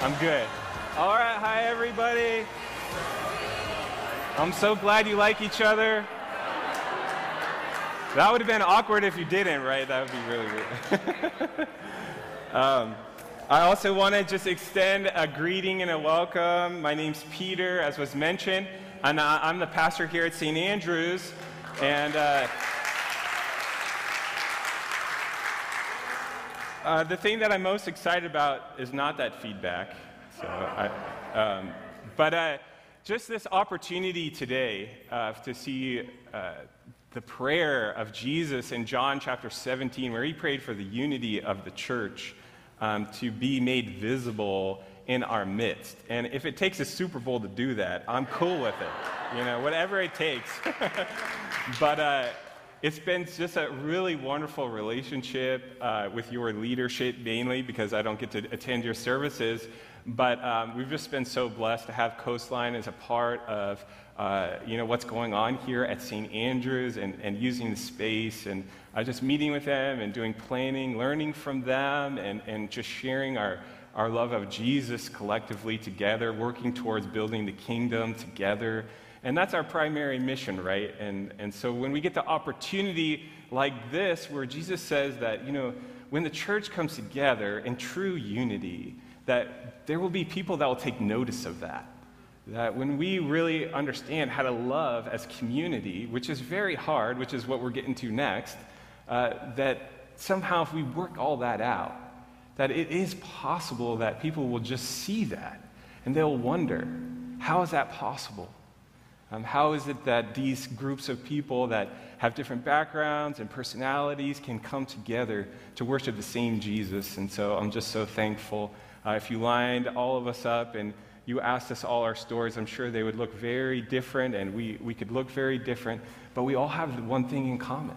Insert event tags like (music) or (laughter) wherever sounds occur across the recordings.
I'm good. All right, hi everybody. I'm so glad you like each other. That would have been awkward if you didn't, right? That would be really weird. (laughs) um, I also want to just extend a greeting and a welcome. My name's Peter, as was mentioned, and I'm the pastor here at St. Andrews. And uh, uh, the thing that I'm most excited about is not that feedback. So I, um, but uh, just this opportunity today uh, to see uh, the prayer of Jesus in John chapter 17, where he prayed for the unity of the church um, to be made visible in our midst. And if it takes a Super Bowl to do that, I'm cool with it. You know, whatever it takes. (laughs) but uh, it's been just a really wonderful relationship uh, with your leadership, mainly because I don't get to attend your services. But um, we've just been so blessed to have Coastline as a part of uh, you know, what's going on here at St. Andrews and, and using the space and uh, just meeting with them and doing planning, learning from them, and, and just sharing our, our love of Jesus collectively together, working towards building the kingdom together. And that's our primary mission, right? And, and so when we get the opportunity like this, where Jesus says that, you know, when the church comes together in true unity, that there will be people that will take notice of that that when we really understand how to love as community, which is very hard, which is what we're getting to next, uh, that somehow if we work all that out, that it is possible that people will just see that and they'll wonder, how is that possible? Um, how is it that these groups of people that have different backgrounds and personalities can come together to worship the same Jesus? And so I'm just so thankful. Uh, if you lined all of us up and you asked us all our stories, I'm sure they would look very different and we, we could look very different, but we all have one thing in common,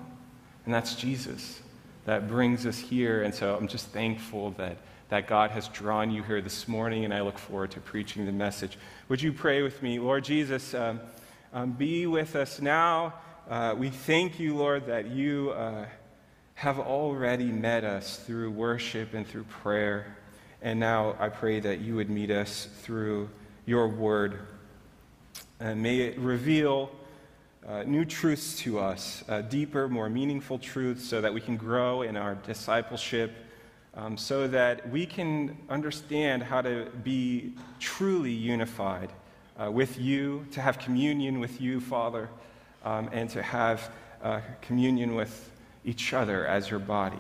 and that's Jesus that brings us here. And so I'm just thankful that, that God has drawn you here this morning, and I look forward to preaching the message. Would you pray with me? Lord Jesus, um, um, be with us now. Uh, we thank you, Lord, that you uh, have already met us through worship and through prayer. And now I pray that you would meet us through your word. And may it reveal uh, new truths to us, uh, deeper, more meaningful truths, so that we can grow in our discipleship, um, so that we can understand how to be truly unified uh, with you, to have communion with you, Father, um, and to have uh, communion with each other as your body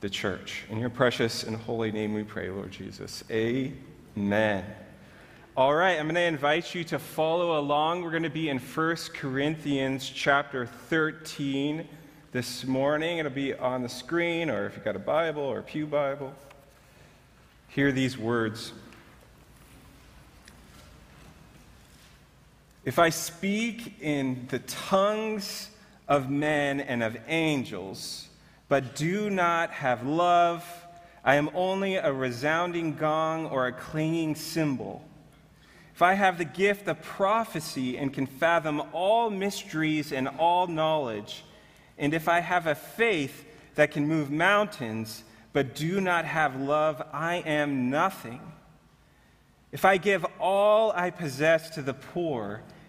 the church. In your precious and holy name we pray, Lord Jesus. Amen. All right, I'm going to invite you to follow along. We're going to be in 1 Corinthians chapter 13 this morning. It'll be on the screen, or if you've got a Bible or a Pew Bible. Hear these words. If I speak in the tongues of men and of angels, but do not have love, I am only a resounding gong or a clanging cymbal. If I have the gift of prophecy and can fathom all mysteries and all knowledge, and if I have a faith that can move mountains, but do not have love, I am nothing. If I give all I possess to the poor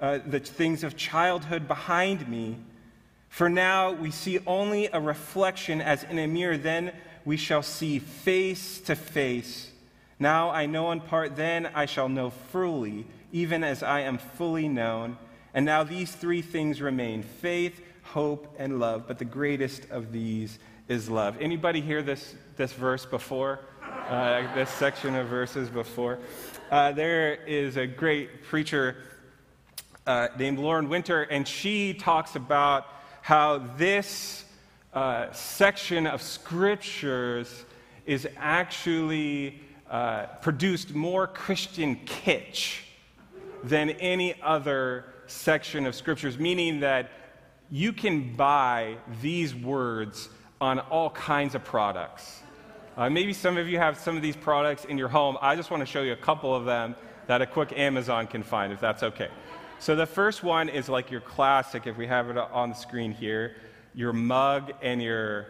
uh, the things of childhood behind me. For now we see only a reflection as in a mirror, then we shall see face to face. Now I know in part, then I shall know fully, even as I am fully known. And now these three things remain faith, hope, and love. But the greatest of these is love. Anybody hear this, this verse before? Uh, this section of verses before? Uh, there is a great preacher uh, named Lauren Winner, and she talks about how this uh, section of scriptures is actually uh, produced more Christian kitsch than any other section of scriptures, meaning that you can buy these words on all kinds of products. Uh, maybe some of you have some of these products in your home. I just want to show you a couple of them that a quick Amazon can find, if that's okay. So the first one is like your classic, if we have it on the screen here, your mug and your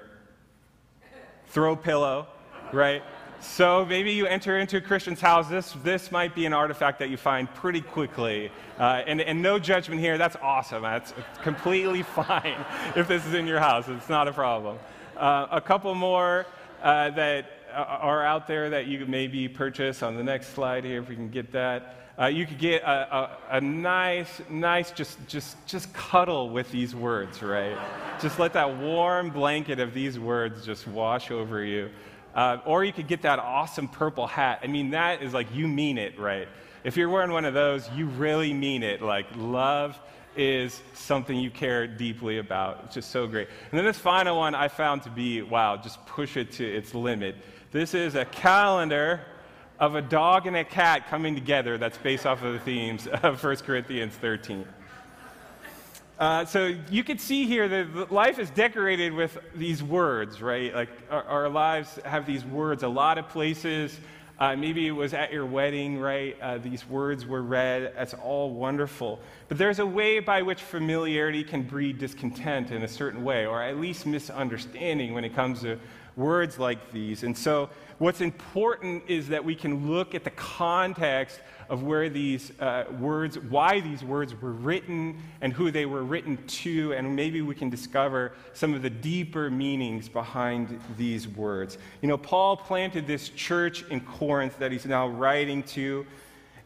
throw pillow, right? So maybe you enter into a Christian's house. This, this might be an artifact that you find pretty quickly. Uh, and, and no judgment here. That's awesome. That's completely (laughs) fine if this is in your house. It's not a problem. Uh, a couple more uh, that are out there that you maybe purchase on the next slide here, if we can get that. Uh, you could get a, a, a, nice, nice, just, just, just cuddle with these words, right? just let that warm blanket of these words just wash over you. Uh, or you could get that awesome purple hat. I mean, that is like you mean it, right? If you're wearing one of those, you really mean it. Like, love is something you care deeply about. It's just so great. And then this final one I found to be wow, just push it to its limit. This is a calendar of a dog and a cat coming together that's based off of the themes of 1 Corinthians 13. Uh, so you can see here that life is decorated with these words, right? Like our, our lives have these words. A lot of places, uh, maybe it was at your wedding, right? Uh, these words were read. That's all wonderful. But there's a way by which familiarity can breed discontent in a certain way, or at least misunderstanding when it comes to words like these. And so what's important is that we can look at the context of where these uh, words, why these words were written, and who they were written to, and maybe we can discover some of the deeper meanings behind these words. You know, Paul planted this church in Corinth that he's now writing to,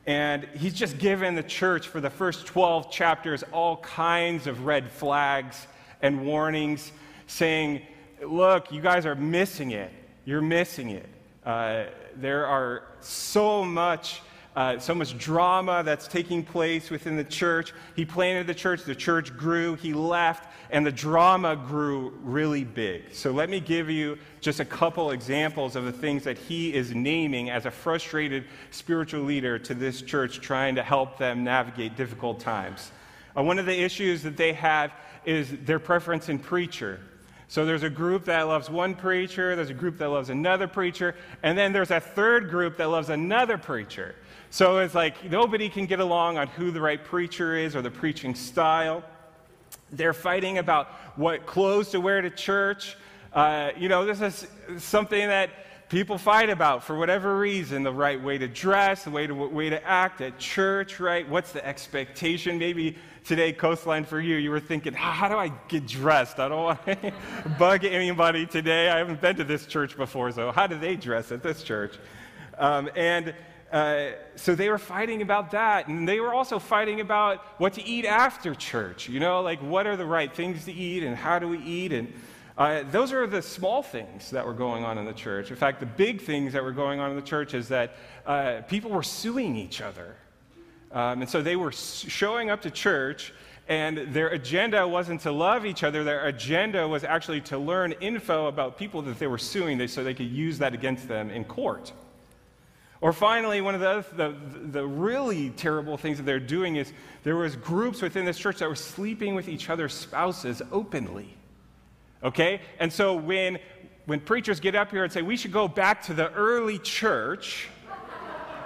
and he's just given the church for the first 12 chapters all kinds of red flags and warnings, saying, Look, you guys are missing it. You're missing it. Uh, there are so much uh, so much drama that's taking place within the church. He planted the church, the church grew, he left, and the drama grew really big. So let me give you just a couple examples of the things that he is naming as a frustrated spiritual leader to this church trying to help them navigate difficult times. Uh, one of the issues that they have is their preference in preacher. So there's a group that loves one preacher, there's a group that loves another preacher, and then there's a third group that loves another preacher. So it's like nobody can get along on who the right preacher is or the preaching style. They're fighting about what clothes to wear to church. Uh, you know, this is something that people fight about for whatever reason the right way to dress, the way to, way to act at church, right? What's the expectation? Maybe today, Coastline, for you, you were thinking, how do I get dressed? I don't want to (laughs) bug anybody today. I haven't been to this church before, so how do they dress at this church? Um, and uh, so they were fighting about that. And they were also fighting about what to eat after church. You know, like what are the right things to eat and how do we eat? And uh, those are the small things that were going on in the church. In fact, the big things that were going on in the church is that uh, people were suing each other. Um, and so they were showing up to church, and their agenda wasn't to love each other. Their agenda was actually to learn info about people that they were suing so they could use that against them in court. Or finally, one of the, the, the, really terrible things that they're doing is there was groups within this church that were sleeping with each other's spouses openly. Okay? And so when, when preachers get up here and say, we should go back to the early church,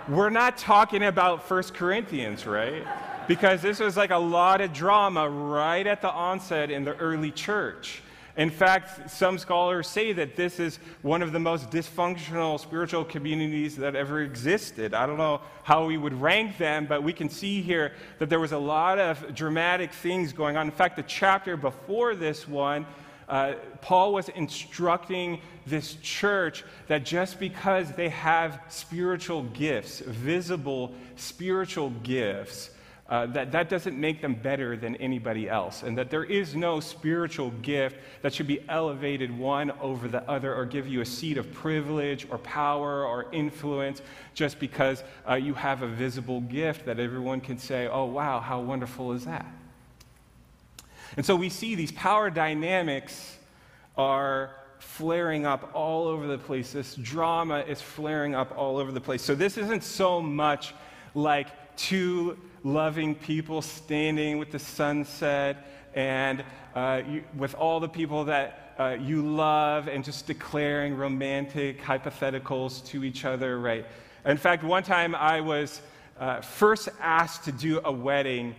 we're not talking about First Corinthians, right? Because this was like a lot of drama right at the onset in the early church. In fact, some scholars say that this is one of the most dysfunctional spiritual communities that ever existed. I don't know how we would rank them, but we can see here that there was a lot of dramatic things going on. In fact, the chapter before this one, uh, Paul was instructing this church that just because they have spiritual gifts, visible spiritual gifts, uh, that that doesn't make them better than anybody else, and that there is no spiritual gift that should be elevated one over the other or give you a seat of privilege or power or influence just because uh, you have a visible gift that everyone can say, oh, wow, how wonderful is that? And so we see these power dynamics are flaring up all over the place. This drama is flaring up all over the place. So this isn't so much like two loving people standing with the sunset and uh, you, with all the people that uh, you love and just declaring romantic hypotheticals to each other, right? In fact, one time I was uh, first asked to do a wedding.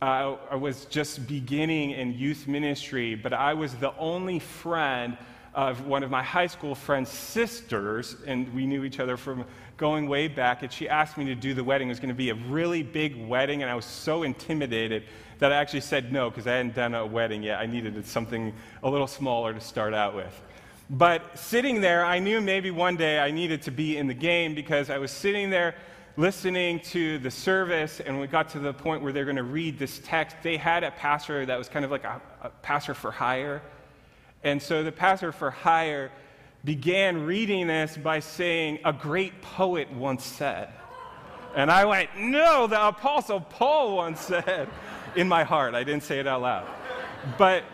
Uh, I was just beginning in youth ministry, but I was the only friend of one of my high school friend's sisters, and we knew each other from going way back, and she asked me to do the wedding. It was going to be a really big wedding, and I was so intimidated that I actually said no because I hadn't done a wedding yet. I needed something a little smaller to start out with. But sitting there, I knew maybe one day I needed to be in the game because I was sitting there listening to the service, and we got to the point where they're going to read this text. They had a pastor that was kind of like a, a pastor for hire. And so the pastor for hire began reading this by saying, A great poet once said. And I went, No, the Apostle Paul once said, in my heart. I didn't say it out loud. But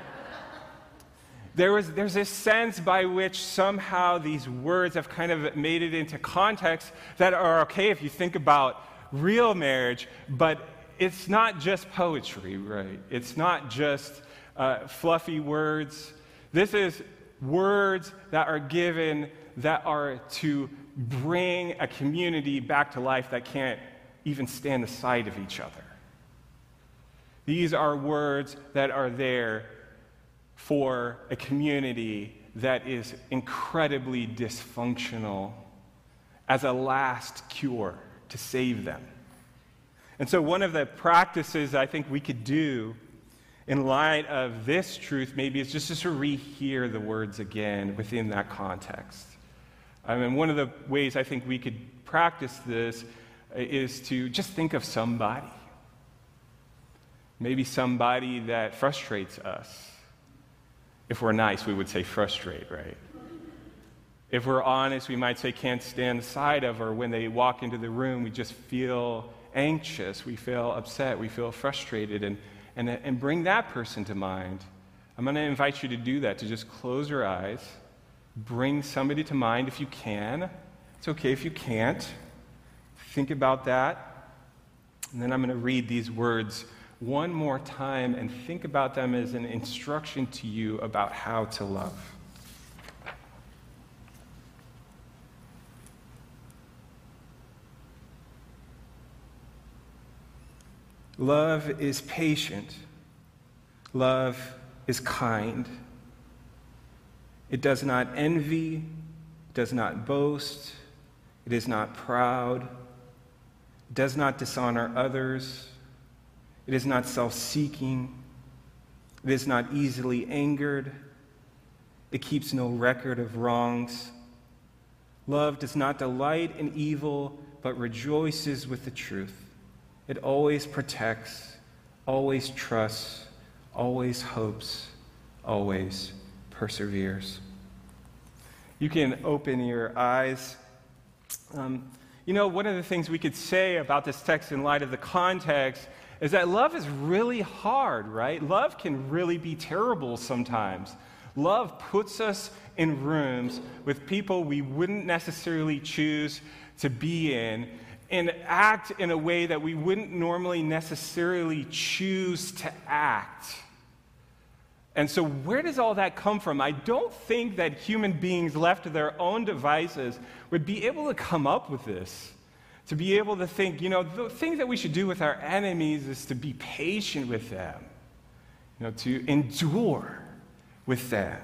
there was, there's this sense by which somehow these words have kind of made it into context that are okay if you think about real marriage, but it's not just poetry, right? It's not just uh, fluffy words. This is words that are given that are to bring a community back to life that can't even stand the sight of each other. These are words that are there for a community that is incredibly dysfunctional as a last cure to save them. And so, one of the practices I think we could do in light of this truth, maybe it's just to rehear the words again within that context. I mean, one of the ways I think we could practice this is to just think of somebody. Maybe somebody that frustrates us. If we're nice, we would say frustrate, right? If we're honest, we might say can't stand the sight of, or when they walk into the room, we just feel anxious, we feel upset, we feel frustrated. And and, and bring that person to mind. I'm going to invite you to do that, to just close your eyes, bring somebody to mind if you can. It's okay if you can't. Think about that. And then I'm going to read these words one more time and think about them as an instruction to you about how to love. Love is patient. Love is kind. It does not envy, does not boast, it is not proud, does not dishonor others, it is not self seeking, it is not easily angered, it keeps no record of wrongs. Love does not delight in evil, but rejoices with the truth. It always protects, always trusts, always hopes, always perseveres. You can open your eyes. Um, you know, one of the things we could say about this text in light of the context is that love is really hard, right? Love can really be terrible sometimes. Love puts us in rooms with people we wouldn't necessarily choose to be in and act in a way that we wouldn't normally necessarily choose to act. And so, where does all that come from? I don't think that human beings left to their own devices would be able to come up with this. To be able to think, you know, the thing that we should do with our enemies is to be patient with them, you know, to endure with them.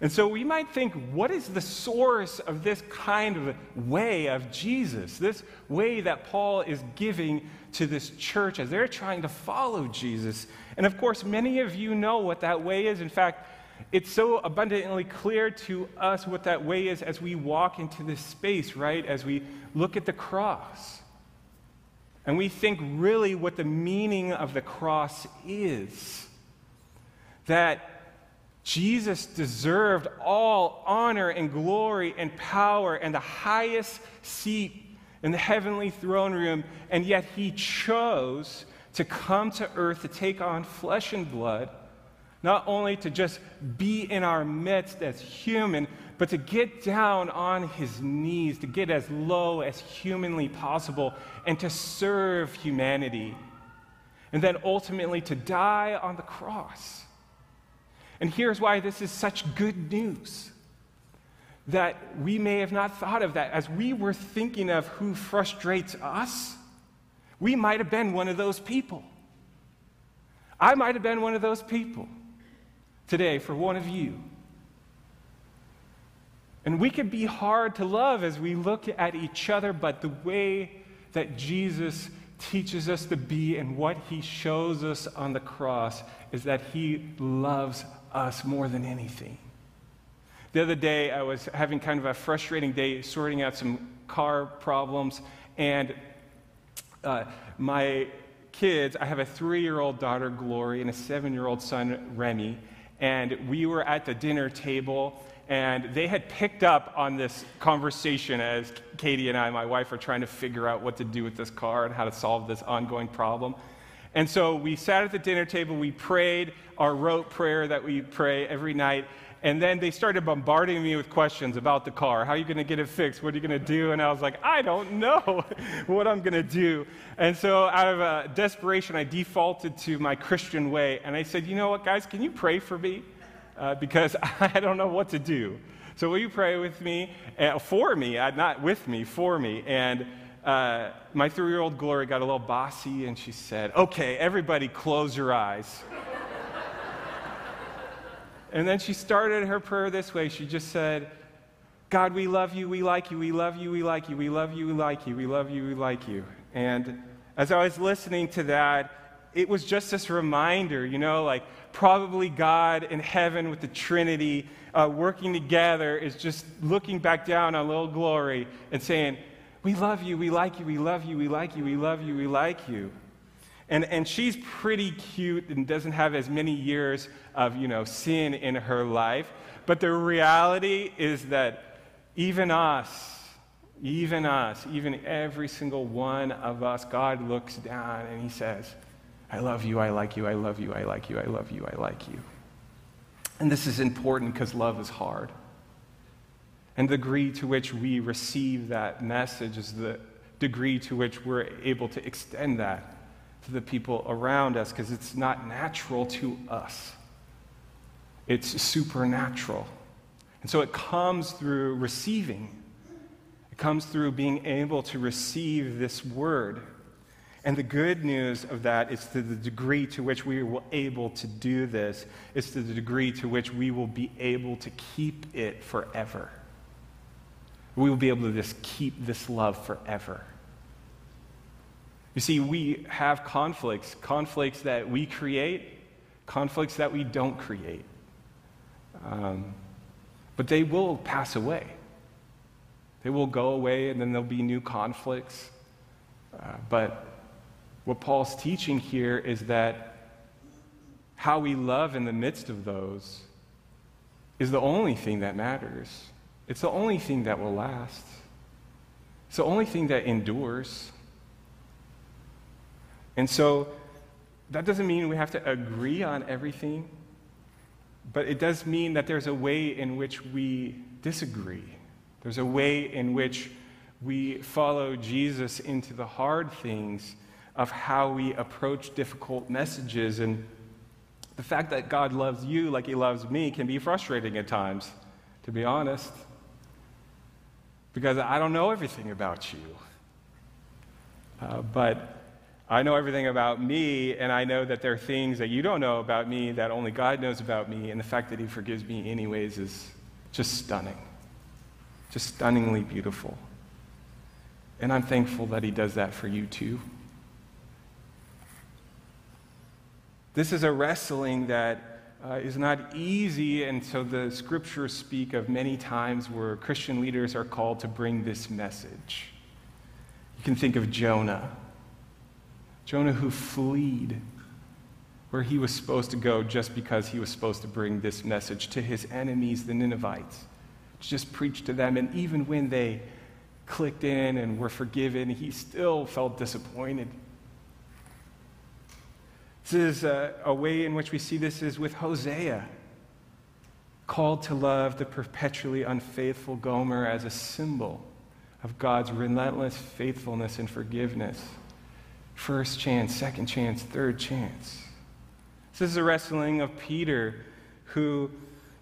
And so we might think, what is the source of this kind of way of Jesus? This way that Paul is giving to this church as they're trying to follow Jesus. And of course, many of you know what that way is. In fact, it's so abundantly clear to us what that way is as we walk into this space, right? As we look at the cross. And we think really what the meaning of the cross is. That Jesus deserved all honor and glory and power and the highest seat in the heavenly throne room, and yet he chose to come to earth to take on flesh and blood, not only to just be in our midst as human, but to get down on his knees, to get as low as humanly possible, and to serve humanity. And then ultimately to die on the cross. And here's why this is such good news that we may have not thought of that. As we were thinking of who frustrates us, we might have been one of those people. I might have been one of those people today for one of you. And we can be hard to love as we look at each other, but the way that Jesus teaches us to be and what he shows us on the cross is that he loves us more than anything. The other day, I was having kind of a frustrating day sorting out some car problems, and uh, my kids, I have a three year old daughter, Glory, and a seven year old son, Remy, and we were at the dinner table, and they had picked up on this conversation as Katie and I, my wife, are trying to figure out what to do with this car and how to solve this ongoing problem. And so we sat at the dinner table, we prayed our rote prayer that we pray every night, and then they started bombarding me with questions about the car. How are you going to get it fixed? What are you going to do? And I was like, I don't know (laughs) what I'm going to do. And so, out of uh, desperation, I defaulted to my Christian way. And I said, You know what, guys, can you pray for me? Uh, because (laughs) I don't know what to do. So, will you pray with me? Uh, for me, uh, not with me, for me. And uh, my three year old Glory got a little bossy and she said, Okay, everybody close your eyes. And then she started her prayer this way. She just said, God, we love you, we like you, we love you, we like you, we love you, we like you, we love you, we like you. And as I was listening to that, it was just this reminder, you know, like probably God in heaven with the Trinity uh, working together is just looking back down on little Glory and saying, We love you, we like you, we love you, we like you, we love you, we like you. And, and she's pretty cute and doesn't have as many years of, you know, sin in her life. But the reality is that even us, even us, even every single one of us, God looks down and he says, I love you, I like you, I love you, I like you, I love you, I like you. And this is important because love is hard. And the degree to which we receive that message is the degree to which we're able to extend that to the people around us because it's not natural to us, it's supernatural. And so it comes through receiving, it comes through being able to receive this word. And the good news of that is to the degree to which we are able to do this, is to the degree to which we will be able to keep it forever. We will be able to just keep this love forever. You see, we have conflicts, conflicts that we create, conflicts that we don't create. Um, but they will pass away. They will go away, and then there'll be new conflicts. Uh, but what Paul's teaching here is that how we love in the midst of those is the only thing that matters. It's the only thing that will last. It's the only thing that endures. And so that doesn't mean we have to agree on everything, but it does mean that there's a way in which we disagree. There's a way in which we follow Jesus into the hard things of how we approach difficult messages. And the fact that God loves you like he loves me can be frustrating at times, to be honest, because I don't know everything about you. Uh, but I know everything about me, and I know that there are things that you don't know about me that only God knows about me, and the fact that He forgives me, anyways, is just stunning. Just stunningly beautiful. And I'm thankful that He does that for you too. This is a wrestling that uh, is not easy, and so the scriptures speak of many times where Christian leaders are called to bring this message. You can think of Jonah. Jonah who fled where he was supposed to go just because he was supposed to bring this message to his enemies, the Ninevites, to just preach to them. And even when they clicked in and were forgiven, he still felt disappointed. This is a, a way in which we see this is with Hosea, called to love the perpetually unfaithful Gomer as a symbol of God's relentless faithfulness and forgiveness. First chance, second chance, third chance. This is a wrestling of Peter, who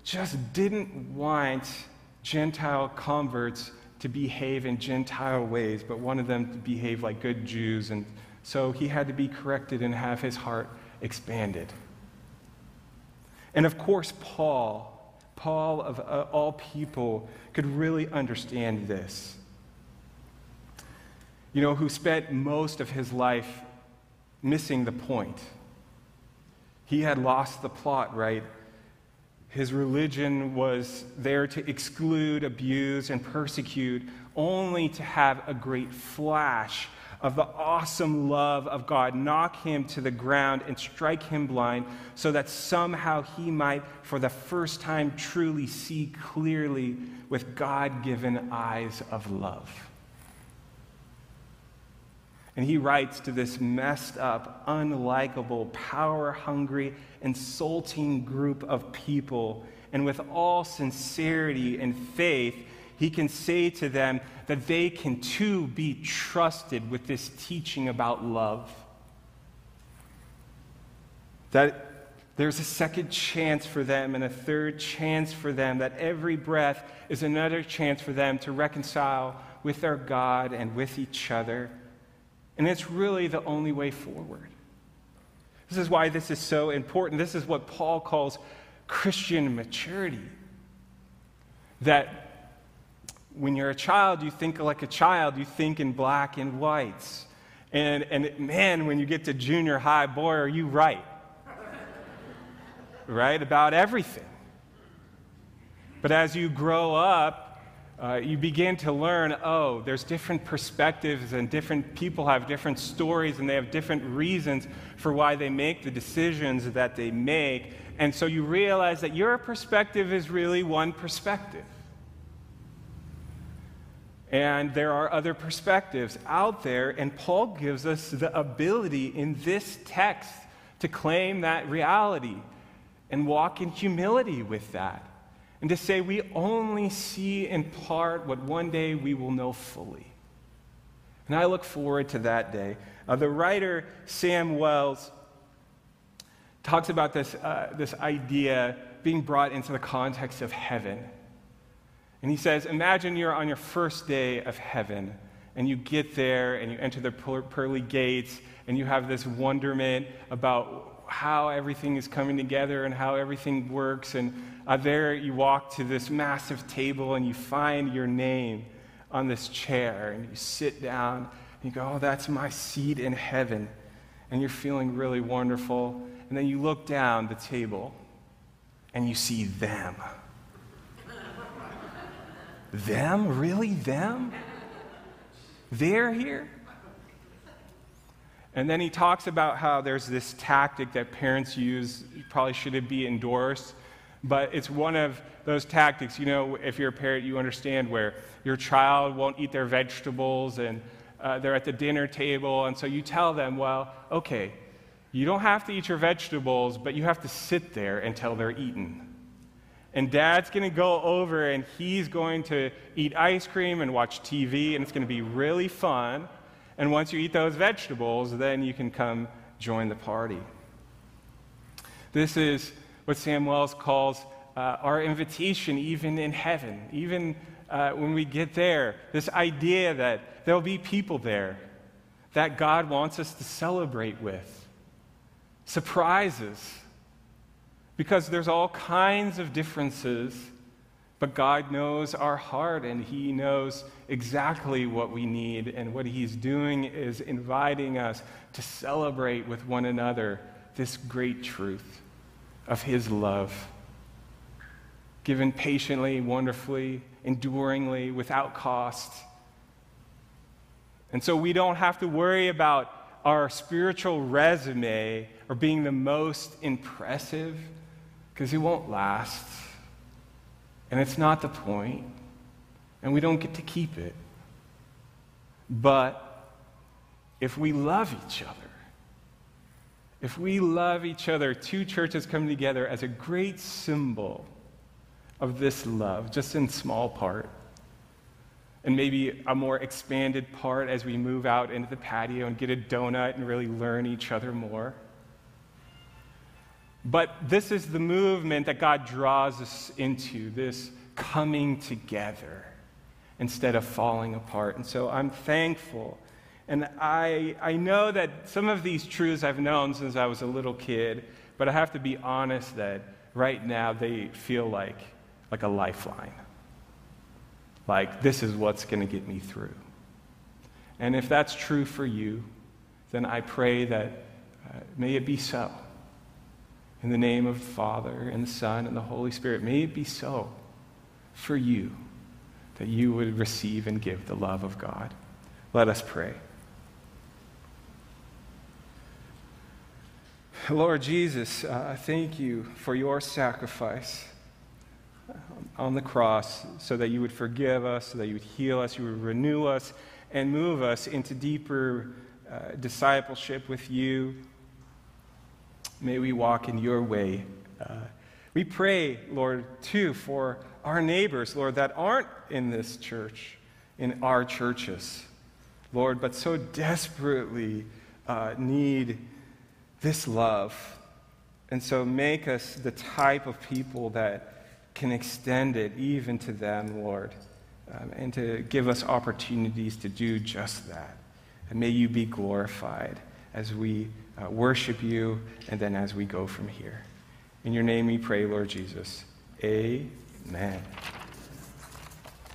just didn't want Gentile converts to behave in Gentile ways, but wanted them to behave like good Jews. And so he had to be corrected and have his heart expanded. And of course, Paul, Paul of uh, all people, could really understand this. You know, who spent most of his life missing the point he had lost the plot, right? His religion was there to exclude, abuse, and persecute, only to have a great flash of the awesome love of God knock him to the ground and strike him blind, so that somehow he might, for the first time, truly see clearly with God given eyes of love. And he writes to this messed up, unlikable, power hungry, insulting group of people. And with all sincerity and faith, he can say to them that they can too be trusted with this teaching about love. That there's a second chance for them and a third chance for them, that every breath is another chance for them to reconcile with their God and with each other. And it's really the only way forward. This is why this is so important. This is what Paul calls Christian maturity. That when you're a child, you think like a child, you think in black and whites. And, and man, when you get to junior high, boy, are you right. (laughs) right? About everything. But as you grow up, uh, you begin to learn oh, there's different perspectives, and different people have different stories, and they have different reasons for why they make the decisions that they make. And so you realize that your perspective is really one perspective. And there are other perspectives out there, and Paul gives us the ability in this text to claim that reality and walk in humility with that and to say we only see in part what one day we will know fully. And I look forward to that day. Uh, the writer Sam Wells talks about this, uh, this idea being brought into the context of heaven. And he says, Imagine you're on your first day of heaven, and you get there and you enter the pearly gates, and you have this wonderment about how everything is coming together and how everything works. And uh, there you walk to this massive table and you find your name on this chair and you sit down and you go, Oh, that's my seat in heaven. And you're feeling really wonderful. And then you look down the table and you see them. them? Really? Them? They're here? And then he talks about how there's this tactic that parents use, probably shouldn't be endorsed, but it's one of those tactics. You know, if you're a parent, you understand where your child won't eat their vegetables and uh, they're at the dinner table, and so you tell them, well, okay, you don't have to eat your vegetables, but you have to sit there until they're eaten. And dad's going to go over and he's going to eat ice cream and watch TV, and it's going to be really fun. And once you eat those vegetables, then you can come join the party. This is what Sam Wells calls uh, our invitation, even in heaven, even uh, when we get there. This idea that there'll be people there that God wants us to celebrate with, surprises, because there's all kinds of differences but God knows our heart and He knows exactly what we need. And what He's doing is inviting us to celebrate with one another this great truth of his love, given patiently, wonderfully, enduringly, without cost. And so we don't have to worry about our spiritual resume or being the most impressive because it won't last. And it's not the point. And we don't get to keep it. But if we love each other, if we love each other, two churches come together as a great symbol of this love, just in small part, and maybe a more expanded part as we move out into the patio and get a donut and really learn each other more. But this is the movement that God draws us into, this coming together instead of falling apart. And so I'm thankful and I, I know that some of these truths I've known since I was a little kid, but I have to be honest that right now they feel like, like a lifeline. Like, this is what's going to get me through. And if that's true for you, then I pray that uh, may it be so. In the name of the Father, and the Son, and the Holy Spirit, may it be so for you that you would receive and give the love of God. Let us pray. Lord Jesus, uh, thank you for your sacrifice on the cross so that you would forgive us, so that you would heal us, you would renew us, and move us into deeper uh, discipleship with you. May we walk in your way. Uh, we pray, Lord, too, for our neighbors, Lord, that aren't in this church, in our churches, Lord, but so desperately uh, need this love. And so make us the type of people that can extend it even to them, Lord, um, and to give us opportunities to do just that. And may you be glorified as we uh, worship you and then as we go from here. In your name we pray, Lord Jesus. Amen.